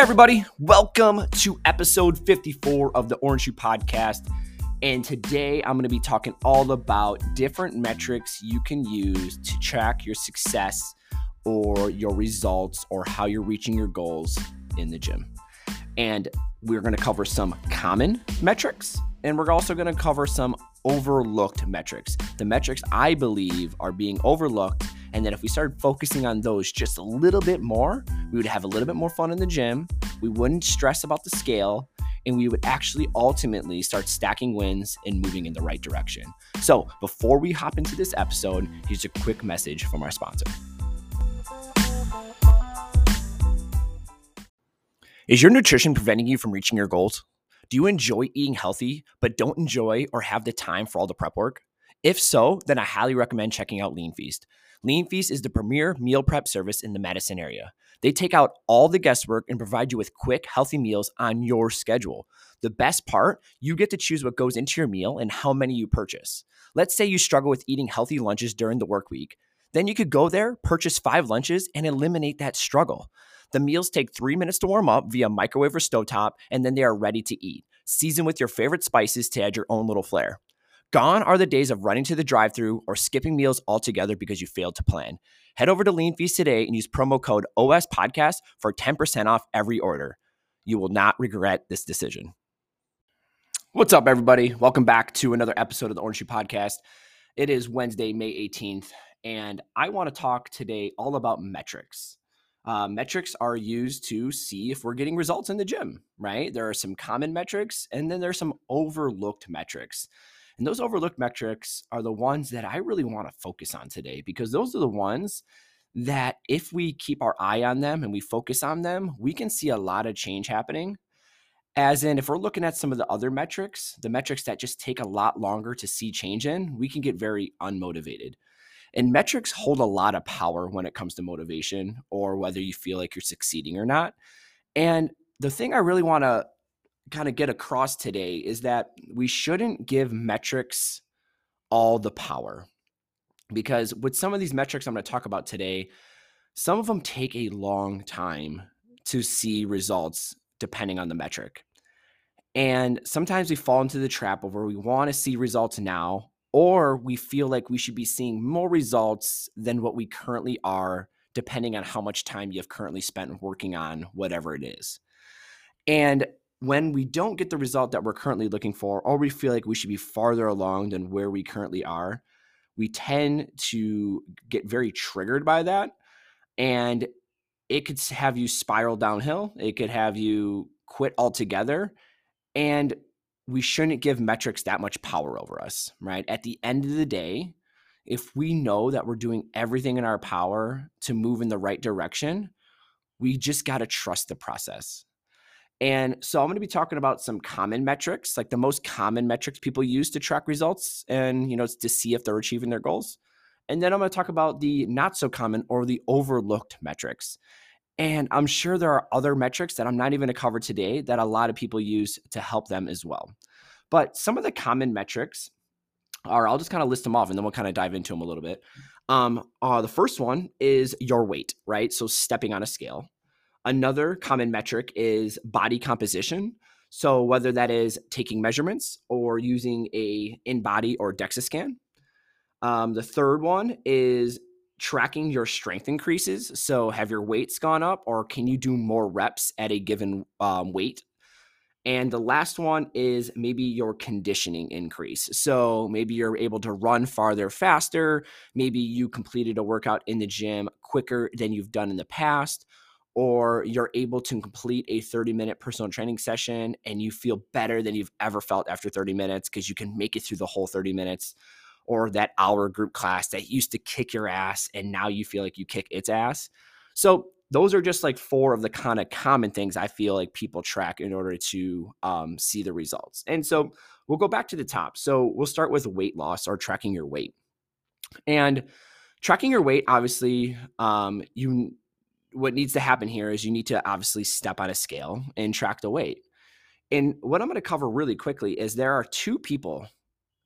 everybody. Welcome to episode 54 of the Orange Shoe Podcast. And today I'm going to be talking all about different metrics you can use to track your success or your results or how you're reaching your goals in the gym. And we're going to cover some common metrics and we're also going to cover some overlooked metrics. The metrics I believe are being overlooked and that if we started focusing on those just a little bit more, we would have a little bit more fun in the gym. We wouldn't stress about the scale and we would actually ultimately start stacking wins and moving in the right direction. So, before we hop into this episode, here's a quick message from our sponsor. Is your nutrition preventing you from reaching your goals? Do you enjoy eating healthy, but don't enjoy or have the time for all the prep work? If so, then I highly recommend checking out Lean Feast. Lean Feast is the premier meal prep service in the Madison area. They take out all the guesswork and provide you with quick, healthy meals on your schedule. The best part, you get to choose what goes into your meal and how many you purchase. Let's say you struggle with eating healthy lunches during the work week. Then you could go there, purchase five lunches, and eliminate that struggle. The meals take three minutes to warm up via microwave or stovetop, and then they are ready to eat. Season with your favorite spices to add your own little flair. Gone are the days of running to the drive through or skipping meals altogether because you failed to plan. Head over to Lean Feast today and use promo code OS Podcast for 10% off every order. You will not regret this decision. What's up, everybody? Welcome back to another episode of the Orange Shoe Podcast. It is Wednesday, May 18th, and I want to talk today all about metrics. Uh, metrics are used to see if we're getting results in the gym, right? There are some common metrics, and then there's some overlooked metrics. And those overlooked metrics are the ones that I really want to focus on today because those are the ones that if we keep our eye on them and we focus on them, we can see a lot of change happening. As in, if we're looking at some of the other metrics, the metrics that just take a lot longer to see change in, we can get very unmotivated. And metrics hold a lot of power when it comes to motivation or whether you feel like you're succeeding or not. And the thing I really want to kind of get across today is that we shouldn't give metrics all the power because with some of these metrics I'm going to talk about today, some of them take a long time to see results depending on the metric. And sometimes we fall into the trap of where we want to see results now, or we feel like we should be seeing more results than what we currently are, depending on how much time you've currently spent working on whatever it is. And when we don't get the result that we're currently looking for, or we feel like we should be farther along than where we currently are, we tend to get very triggered by that. And it could have you spiral downhill, it could have you quit altogether. And we shouldn't give metrics that much power over us, right? At the end of the day, if we know that we're doing everything in our power to move in the right direction, we just got to trust the process. And so I'm going to be talking about some common metrics, like the most common metrics people use to track results and, you know, to see if they're achieving their goals. And then I'm going to talk about the not so common or the overlooked metrics. And I'm sure there are other metrics that I'm not even going to cover today that a lot of people use to help them as well. But some of the common metrics are, I'll just kind of list them off and then we'll kind of dive into them a little bit. Um, uh, the first one is your weight, right? So stepping on a scale. Another common metric is body composition. So whether that is taking measurements or using a InBody or DEXA scan. Um, the third one is tracking your strength increases. So have your weights gone up or can you do more reps at a given um, weight? And the last one is maybe your conditioning increase. So maybe you're able to run farther faster. Maybe you completed a workout in the gym quicker than you've done in the past or you're able to complete a 30 minute personal training session and you feel better than you've ever felt after 30 minutes because you can make it through the whole 30 minutes or that hour group class that used to kick your ass and now you feel like you kick its ass. So those are just like four of the kind of common things I feel like people track in order to um, see the results. And so we'll go back to the top. So we'll start with weight loss or tracking your weight. And tracking your weight, obviously, um, you what needs to happen here is you need to obviously step on a scale and track the weight. And what I'm going to cover really quickly is there are two people,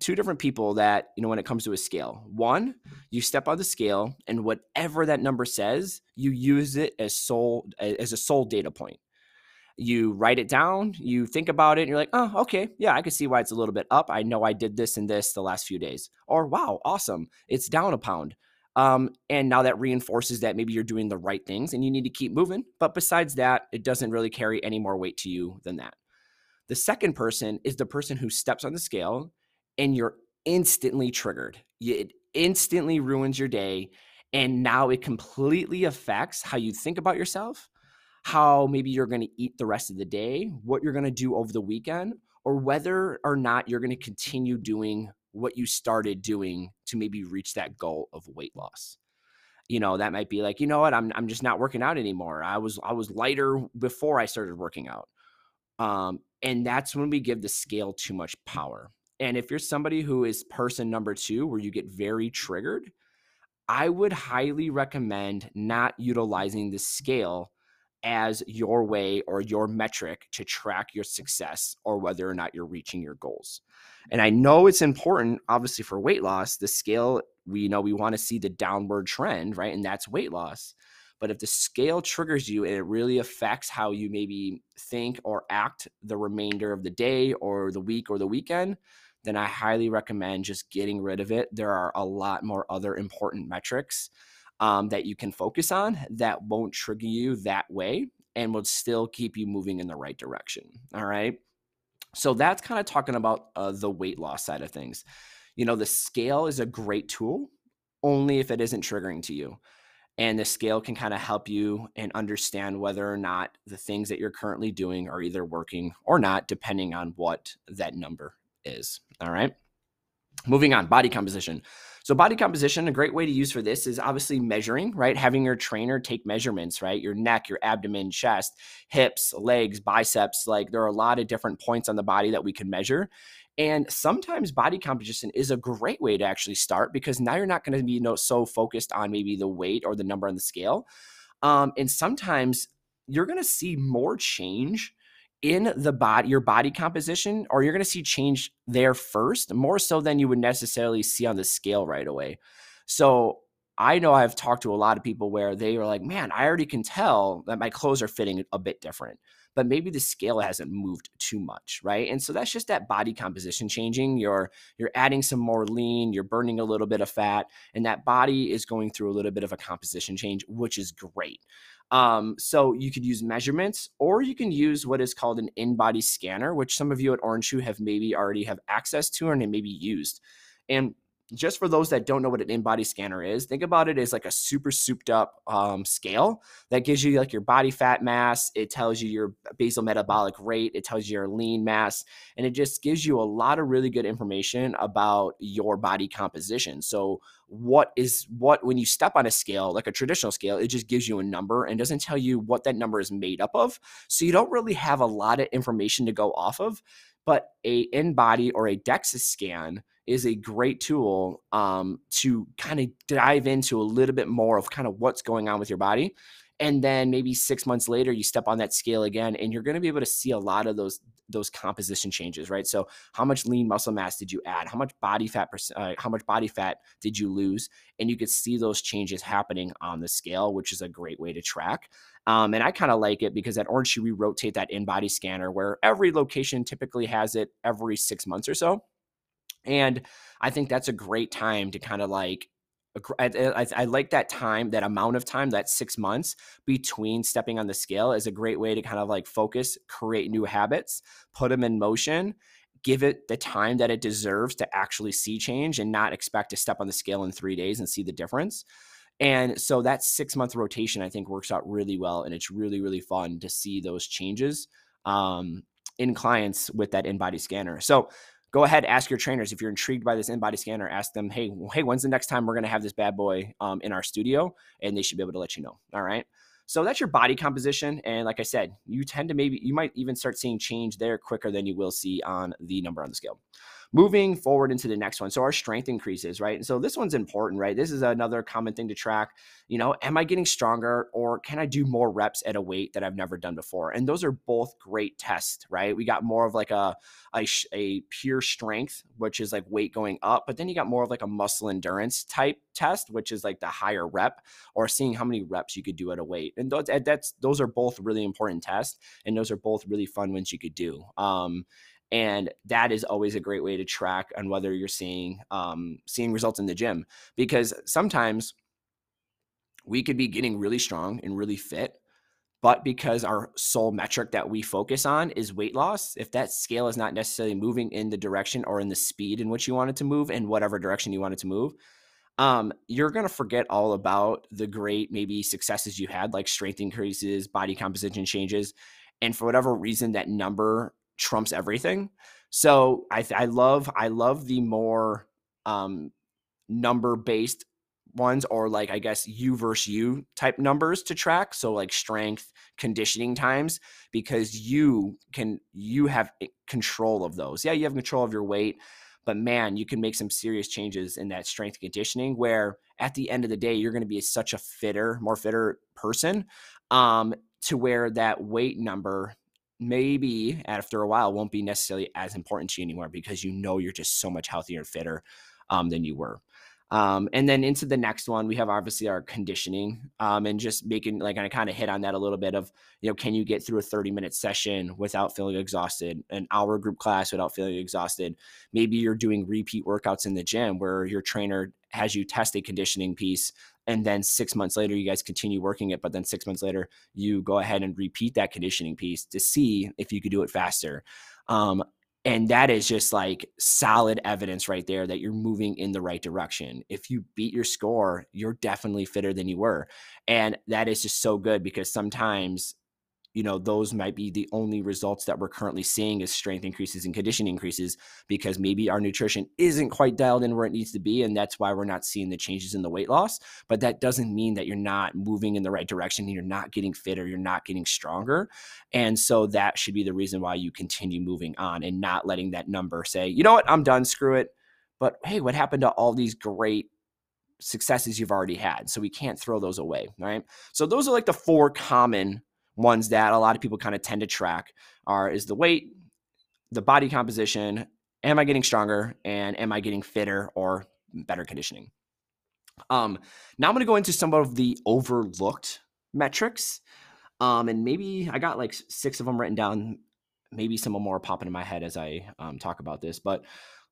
two different people that, you know, when it comes to a scale. One, you step on the scale and whatever that number says, you use it as sole as a sole data point. you write it down, you think about it, and you're like, oh, okay, yeah, I can see why it's a little bit up. I know I did this and this the last few days. Or, wow, awesome, it's down a pound. Um, and now that reinforces that maybe you're doing the right things and you need to keep moving. But besides that, it doesn't really carry any more weight to you than that. The second person is the person who steps on the scale and you're instantly triggered. It instantly ruins your day. And now it completely affects how you think about yourself, how maybe you're going to eat the rest of the day, what you're going to do over the weekend, or whether or not you're going to continue doing what you started doing to maybe reach that goal of weight loss. You know, that might be like, you know what, I'm I'm just not working out anymore. I was I was lighter before I started working out. Um, and that's when we give the scale too much power. And if you're somebody who is person number two, where you get very triggered, I would highly recommend not utilizing the scale as your way or your metric to track your success or whether or not you're reaching your goals. And I know it's important, obviously, for weight loss. The scale, we know we want to see the downward trend, right? And that's weight loss. But if the scale triggers you and it really affects how you maybe think or act the remainder of the day or the week or the weekend, then I highly recommend just getting rid of it. There are a lot more other important metrics um, that you can focus on that won't trigger you that way and will still keep you moving in the right direction. All right. So that's kind of talking about uh, the weight loss side of things. You know, the scale is a great tool only if it isn't triggering to you. And the scale can kind of help you and understand whether or not the things that you're currently doing are either working or not, depending on what that number is. All right. Moving on, body composition. So, body composition, a great way to use for this is obviously measuring, right? Having your trainer take measurements, right? Your neck, your abdomen, chest, hips, legs, biceps. Like there are a lot of different points on the body that we can measure. And sometimes body composition is a great way to actually start because now you're not going to be you know, so focused on maybe the weight or the number on the scale. Um, and sometimes you're going to see more change in the body your body composition or you're going to see change there first more so than you would necessarily see on the scale right away. So i know i've talked to a lot of people where they are like man i already can tell that my clothes are fitting a bit different but maybe the scale hasn't moved too much right? And so that's just that body composition changing. You're you're adding some more lean you're burning a little bit of fat and that body is going through a little bit of a composition change which is great um, so you could use measurements or you can use what is called an InBody scanner, which some of you at Orange Shoe have maybe already have access to and maybe used. And just for those that don't know what an InBody scanner is, think about it as like a super souped up um, scale that gives you like your body fat mass. It tells you your basal metabolic rate. It tells you your lean mass, and it just gives you a lot of really good information about your body composition. So what is what when you step on a scale like a traditional scale it just gives you a number and doesn't tell you what that number is made up of so you don't really have a lot of information to go off of but a InBody or a DEXA scan is a great tool um, to kind of dive into a little bit more of kind of what's going on with your body. And then maybe six months later, you step on that scale again, and you're going to be able to see a lot of those those composition changes, right? So, how much lean muscle mass did you add? How much body fat? Uh, how much body fat did you lose? And you could see those changes happening on the scale, which is a great way to track. Um, and I kind of like it because at Orange we rotate that InBody scanner, where every location typically has it every six months or so. And I think that's a great time to kind of like I, I, I, like that time, that amount of time, that six months between stepping on the scale is a great way to kind of like focus, create new habits, put them in motion, give it the time that it deserves to actually see change and not expect to step on the scale in three days and see the difference. And so that six month rotation, I think, works out really well. And it's really, really fun to see those changes um, in clients with that InBody scanner. So, go ahead ask your trainers. If you're intrigued by this InBody scanner ask them hey hey when's the next time we're going to have this bad boy um, in our studio? And they should be able to let you know all right? So that's your body composition and like i said you tend to maybe you might even start seeing change there quicker than you will see on the number on the scale moving forward into the next one. So our strength increases, right? And so this one's important, right? This is another common thing to track. You know, am I getting stronger or can I do more reps at a weight that I've never done before? And those are both great tests, right? We got more of like a, a, a pure strength, which is like weight going up, but then you got more of like a muscle endurance type test, which is like the higher rep or seeing how many reps you could do at a weight. And those, that's, those are both really important tests. And those are both really fun ones you could do. Um, and that is always a great way to track on whether you're seeing um, seeing results in the gym because sometimes we could be getting really strong and really fit but because our sole metric that we focus on is weight loss if that scale is not necessarily moving in the direction or in the speed in which you want it to move in whatever direction you want it to move um, you're going to forget all about the great maybe successes you had like strength increases body composition changes and for whatever reason that number trumps everything. So I I love I love the more um, number based ones or like I guess you versus you type numbers to track. So like strength, conditioning times because you can you have control of those. Yeah, you have control of your weight, but man, you can make some serious changes in that strength conditioning where at the end of the day you're going to be such a fitter, more fitter person um to where that weight number maybe after a while won't be necessarily as important to you anymore because you know you're just so much healthier and fitter um, than you were. Um, and then into the next one, we have obviously our conditioning um, and just making like I kind of hit on that a little bit of, you know, can you get through a 30 minute session without feeling exhausted, an hour group class without feeling exhausted? Maybe you're doing repeat workouts in the gym where your trainer has you test a conditioning piece and then six months later you guys continue working it but then six months later you go ahead and repeat that conditioning piece to see if you could do it faster. Um, and that is just like solid evidence right there that you're moving in the right direction. If you beat your score you're definitely fitter than you were. And that is just so good because sometimes you know those might be the only results that we're currently seeing is strength increases and conditioning increases because maybe our nutrition isn't quite dialed in where it needs to be and that's why we're not seeing the changes in the weight loss. But that doesn't mean that you're not moving in the right direction and you're not getting fitter you're not getting stronger. And so that should be the reason why you continue moving on and not letting that number say you know what? I'm done. Screw it. But hey what happened to all these great successes you've already had? So we can't throw those away right? So those are like the four common ones that a lot of people kind of tend to track are is the weight, the body composition, am I getting stronger, and am I getting fitter or better conditioning. Um, now I'm going to go into some of the overlooked metrics. Um, and maybe I got like six of them written down. Maybe some more popping in my head as I um, talk about this. But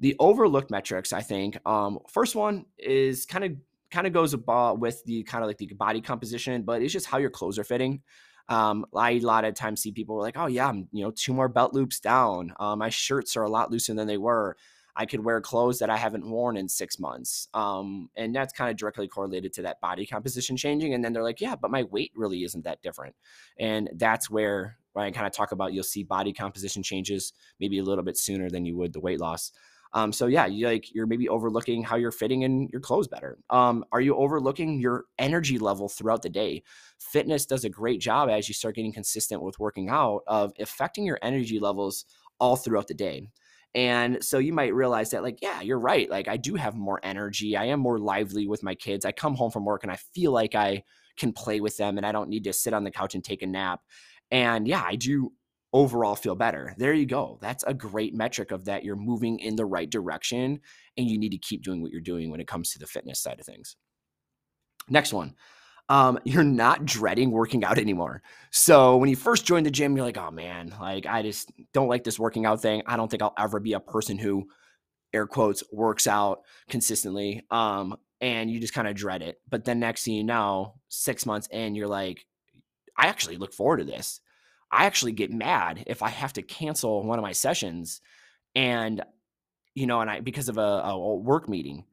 the overlooked metrics, I think, um, first one is kind of kind of goes about with the kind of like the body composition, but it's just how your clothes are fitting. Um, I a lot of times see people like, oh yeah, I'm you know two more belt loops down. Uh, my shirts are a lot looser than they were. I could wear clothes that I haven't worn in six months. Um, and that's kind of directly correlated to that body composition changing. And then they're like, yeah, but my weight really isn't that different. And that's where, where I kind of talk about you'll see body composition changes maybe a little bit sooner than you would the weight loss. Um, so yeah, you like you're maybe overlooking how you're fitting in your clothes better. Um, are you overlooking your energy level throughout the day? Fitness does a great job as you start getting consistent with working out of affecting your energy levels all throughout the day. And so you might realize that, like, yeah, you're right. Like, I do have more energy. I am more lively with my kids. I come home from work and I feel like I can play with them and I don't need to sit on the couch and take a nap. And yeah, I do overall feel better. There you go. That's a great metric of that you're moving in the right direction and you need to keep doing what you're doing when it comes to the fitness side of things. Next one. Um, you're not dreading working out anymore. So when you first join the gym, you're like, oh man, like I just don't like this working out thing. I don't think I'll ever be a person who air quotes works out consistently. Um, and you just kind of dread it. But then next thing you know, six months in, you're like, I actually look forward to this. I actually get mad if I have to cancel one of my sessions and you know, and I because of a, a work meeting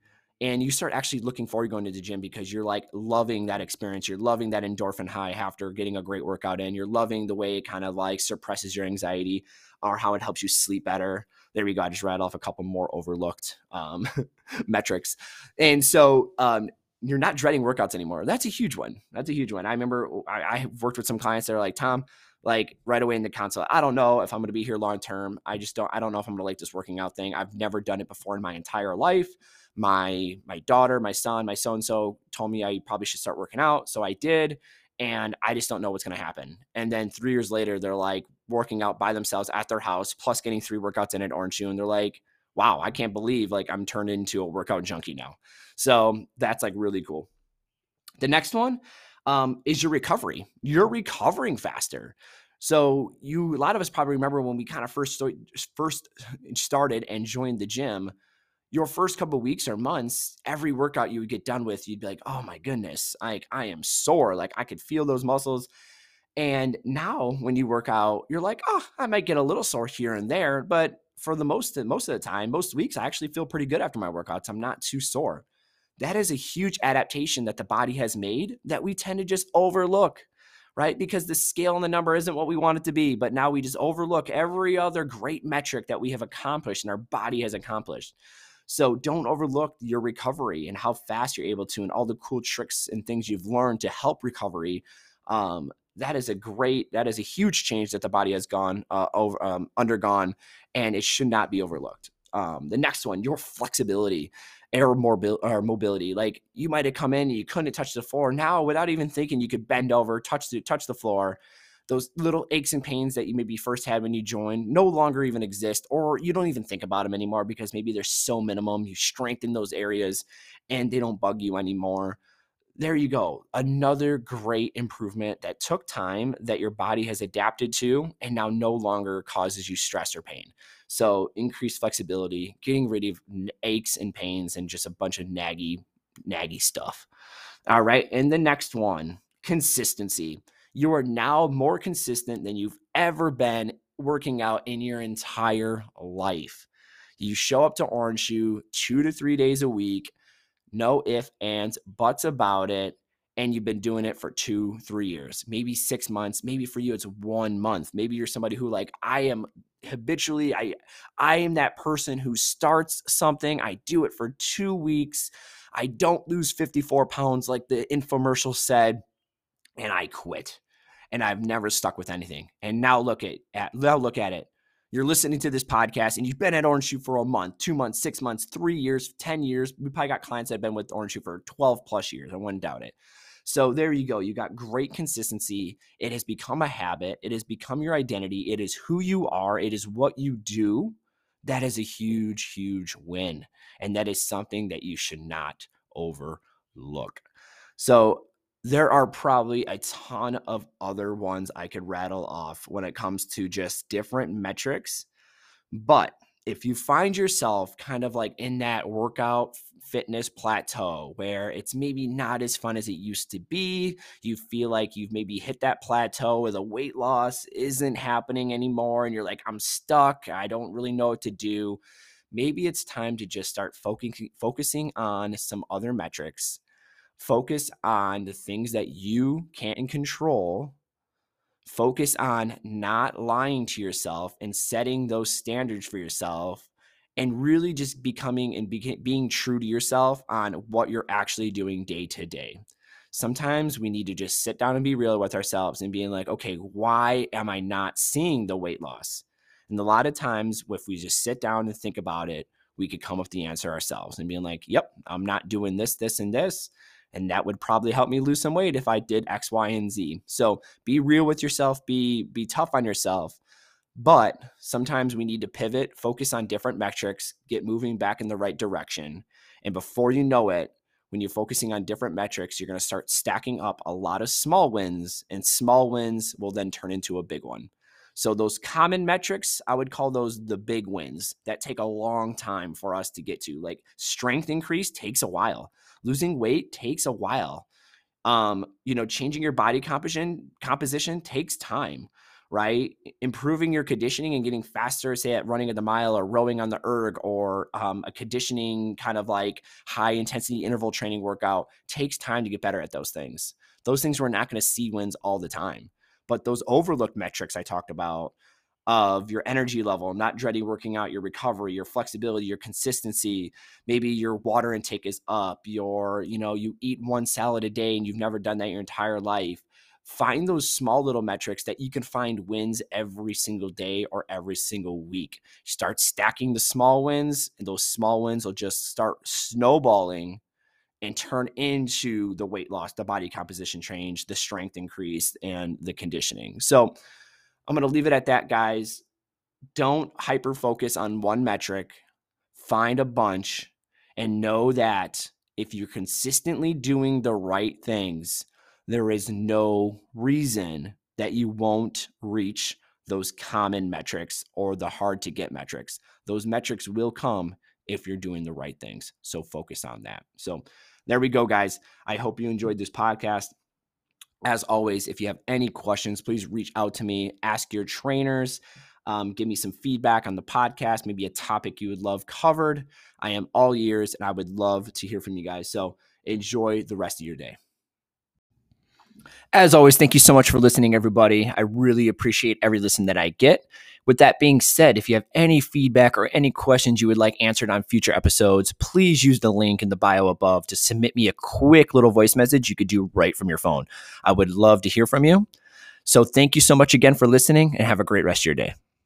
and you start actually looking forward to going to the gym because you're like loving that experience. You're loving that endorphin high after getting a great workout in. You're loving the way it kind of like suppresses your anxiety or how it helps you sleep better. There we go. I just read off a couple more overlooked um, metrics. And so um, you're not dreading workouts anymore. That's a huge one. That's a huge one. I remember I, I worked with some clients that are like, Tom, like right away in the console. I don't know if I'm going to be here long term. I just don't. I don't know if I'm going to like this working out thing. I've never done it before in my entire life. My my daughter, my son, my so and so told me I probably should start working out, so I did. And I just don't know what's going to happen. And then three years later, they're like working out by themselves at their house, plus getting three workouts in at Orange Shoe, and they're like, "Wow, I can't believe like I'm turned into a workout junkie now." So that's like really cool. The next one um, is your recovery. You're recovering faster. So you, a lot of us probably remember when we kind of first first started and joined the gym. Your first couple weeks or months, every workout you would get done with, you'd be like, "Oh my goodness, like I am sore. Like I could feel those muscles." And now, when you work out, you're like, "Oh, I might get a little sore here and there, but for the most most of the time, most weeks, I actually feel pretty good after my workouts. I'm not too sore." That is a huge adaptation that the body has made that we tend to just overlook, right? Because the scale and the number isn't what we want it to be. But now we just overlook every other great metric that we have accomplished and our body has accomplished. So don't overlook your recovery and how fast you're able to, and all the cool tricks and things you've learned to help recovery. Um, that is a great, that is a huge change that the body has gone uh, over, um, undergone, and it should not be overlooked. Um, the next one, your flexibility air or mobility. Like you might have come in and you couldn't touch the floor. Now, without even thinking, you could bend over, touch the touch the floor. Those little aches and pains that you maybe first had when you joined no longer even exist, or you don't even think about them anymore because maybe they're so minimum. You strengthen those areas and they don't bug you anymore there you go. Another great improvement that took time that your body has adapted to and now no longer causes you stress or pain. So, increased flexibility, getting rid of aches and pains and just a bunch of naggy, naggy stuff. All right. And the next one consistency. You are now more consistent than you've ever been working out in your entire life. You show up to Orange Shoe two to three days a week no if, ands, buts about it. And you've been doing it for two, three years, maybe six months. Maybe for you, it's one month. Maybe you're somebody who, like, I am habitually, I, I am that person who starts something, I do it for two weeks. I don't lose 54 pounds like the infomercial said, and I quit. And I've never stuck with anything. And now look at, at now look at it you're listening to this podcast and you've been at Orange Shoe for a month, two months, six months, three years, 10 years. We probably got clients that have been with Orange Shoe for 12 plus years. I wouldn't doubt it. So there you go. You got great consistency. It has become a habit. It has become your identity. It is who you are. It is what you do. That is a huge, huge win. And that is something that you should not overlook. So there are probably a ton of other ones I could rattle off when it comes to just different metrics. But if you find yourself kind of like in that workout fitness plateau where it's maybe not as fun as it used to be, you feel like you've maybe hit that plateau where the weight loss isn't happening anymore, and you're like, I'm stuck, I don't really know what to do. Maybe it's time to just start focusing focusing on some other metrics Focus on the things that you can't control. Focus on not lying to yourself and setting those standards for yourself and really just becoming and be, being true to yourself on what you're actually doing day to day. Sometimes we need to just sit down and be real with ourselves and being like, okay, why am I not seeing the weight loss? And a lot of times, if we just sit down and think about it, we could come up with the answer ourselves and being like, yep, I'm not doing this, this, and this and that would probably help me lose some weight if I did X, Y, and Z. So be real with yourself, be be tough on yourself. But sometimes we need to pivot, focus on different metrics, get moving back in the right direction. And before you know it, when you're focusing on different metrics, you're going to start stacking up a lot of small wins, and small wins will then turn into a big one. So, those common metrics, I would call those the big wins that take a long time for us to get to. Like strength increase takes a while losing weight takes a while. Um, you know, changing your body composition composition takes time, right? Improving your conditioning and getting faster, say at running at the mile or rowing on the erg or um, a conditioning kind of like high intensity interval training workout takes time to get better at those things. Those things we're not going to see wins all the time. But those overlooked metrics I talked about, of your energy level, not dreading working out, your recovery, your flexibility, your consistency. Maybe your water intake is up, your, you know, you eat one salad a day and you've never done that your entire life. find those small little metrics that you can find wins every single day or every single week. Start stacking the small wins, and those small wins will just start snowballing and turn into the weight loss, the body composition change, the strength increase, and the conditioning. So I'm going to leave it at that, guys. Don't hyper focus on one metric, find a bunch, and know that if you're consistently doing the right things, there is no reason that you won't reach those common metrics or the hard to get metrics. Those metrics will come if you're doing the right things. So focus on that. So there we go, guys. I hope you enjoyed this podcast. As always, if you have any questions, please reach out to me, ask your trainers. Um, give me some feedback on the podcast, maybe a topic you would love covered. I am all ears and I would love to hear from you guys. So enjoy the rest of your day. As always, thank you so much for listening, everybody. I really appreciate every listen that I get. With that being said, if you have any feedback or any questions you would like answered on future episodes, please use the link in the bio above to submit me a quick little voice message you could do right from your phone. I would love to hear from you. So, thank you so much again for listening and have a great rest of your day.